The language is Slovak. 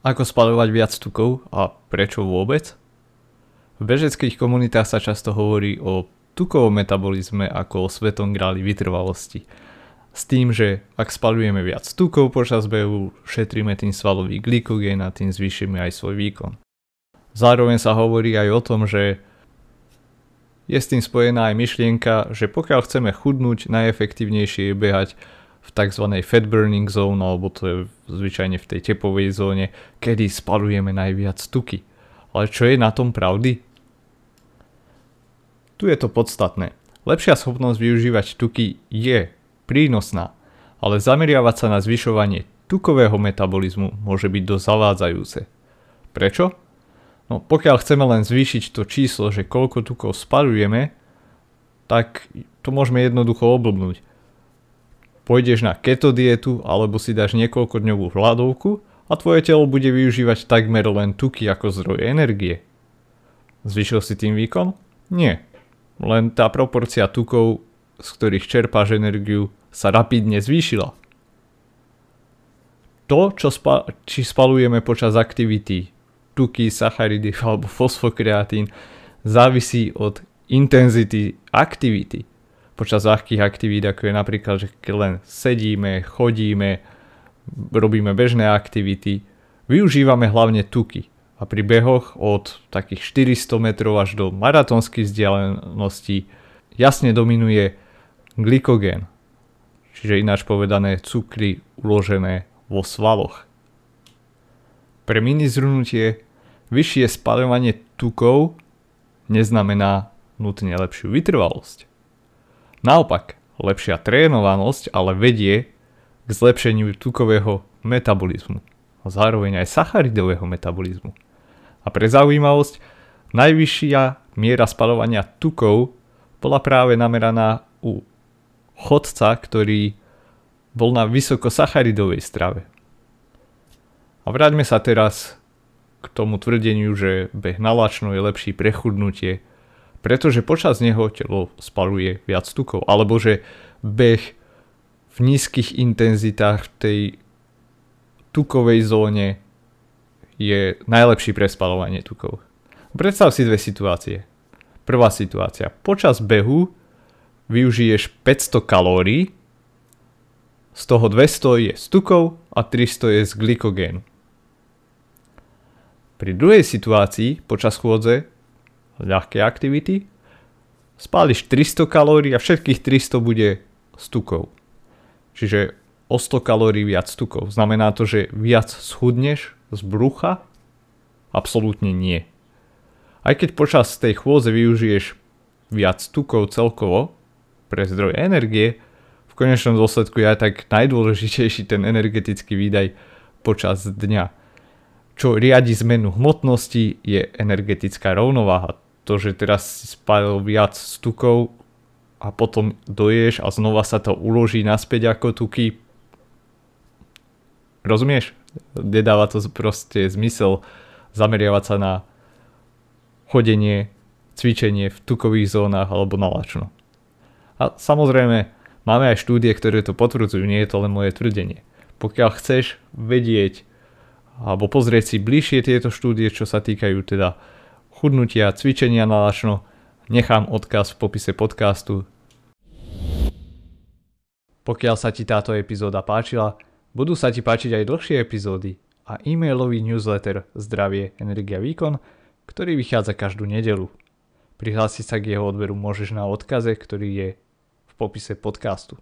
Ako spalovať viac tukov a prečo vôbec? V bežeckých komunitách sa často hovorí o tukovom metabolizme ako o svetom gráli vytrvalosti – s tým, že ak spalujeme viac tukov počas behu, šetríme tým svalový glykogén a tým zvýšime aj svoj výkon. Zároveň sa hovorí aj o tom, že je s tým spojená aj myšlienka, že pokiaľ chceme chudnúť, najefektívnejšie je behať v tzv. fat burning zone, alebo to je zvyčajne v tej tepovej zóne, kedy spalujeme najviac tuky. Ale čo je na tom pravdy? Tu je to podstatné. Lepšia schopnosť využívať tuky je prínosná, ale zameriavať sa na zvyšovanie tukového metabolizmu môže byť dosť zavádzajúce. Prečo? No pokiaľ chceme len zvýšiť to číslo, že koľko tukov spalujeme, tak to môžeme jednoducho oblbnúť. Pôjdeš na keto dietu alebo si dáš niekoľkodňovú hladovku a tvoje telo bude využívať takmer len tuky ako zdroj energie. Zvyšil si tým výkon? Nie. Len tá proporcia tukov, z ktorých čerpáš energiu, sa rapidne zvýšila. To, čo spa- či spalujeme počas aktivity, tuky, sacharidy alebo fosfokreatín, závisí od intenzity aktivity. Počas ľahkých aktivít, ako je napríklad, že keď len sedíme, chodíme, robíme bežné aktivity, využívame hlavne tuky. A pri behoch od takých 400 metrov až do maratónskych vzdialeností jasne dominuje glykogén, čiže ináč povedané cukry uložené vo svaloch. Pre mini zhrnutie vyššie spaľovanie tukov neznamená nutne lepšiu vytrvalosť. Naopak, lepšia trénovanosť ale vedie k zlepšeniu tukového metabolizmu a zároveň aj sacharidového metabolizmu. A pre zaujímavosť, najvyššia miera spalovania tukov bola práve nameraná u chodca, ktorý bol na vysokosacharidovej strave. A vráťme sa teraz k tomu tvrdeniu, že beh na lačno je lepší pre chudnutie, pretože počas neho telo spaluje viac tukov, alebo že beh v nízkych intenzitách v tej tukovej zóne je najlepší pre spalovanie tukov. Predstav si dve situácie. Prvá situácia. Počas behu využiješ 500 kalórií, z toho 200 je z tukov a 300 je z glykogénu. Pri druhej situácii počas chôdze ľahkej aktivity spáliš 300 kalórií a všetkých 300 bude z tukov. Čiže o 100 kalórií viac tukov. Znamená to, že viac schudneš z brucha? Absolútne nie. Aj keď počas tej chôdze využiješ viac tukov celkovo, pre zdroj energie, v konečnom dôsledku je aj tak najdôležitejší ten energetický výdaj počas dňa. Čo riadi zmenu hmotnosti je energetická rovnováha. To, že teraz si spálil viac stukov a potom doješ a znova sa to uloží naspäť ako tuky. Rozumieš? Nedáva to proste zmysel zameriavať sa na chodenie, cvičenie v tukových zónach alebo na lačno. A samozrejme, máme aj štúdie, ktoré to potvrdzujú, nie je to len moje tvrdenie. Pokiaľ chceš vedieť alebo pozrieť si bližšie tieto štúdie, čo sa týkajú teda chudnutia, cvičenia na lačno, nechám odkaz v popise podcastu. Pokiaľ sa ti táto epizóda páčila, budú sa ti páčiť aj dlhšie epizódy a e-mailový newsletter Zdravie, Energia, Výkon, ktorý vychádza každú nedelu. Prihlásiť sa k jeho odberu môžeš na odkaze, ktorý je popise podcastu.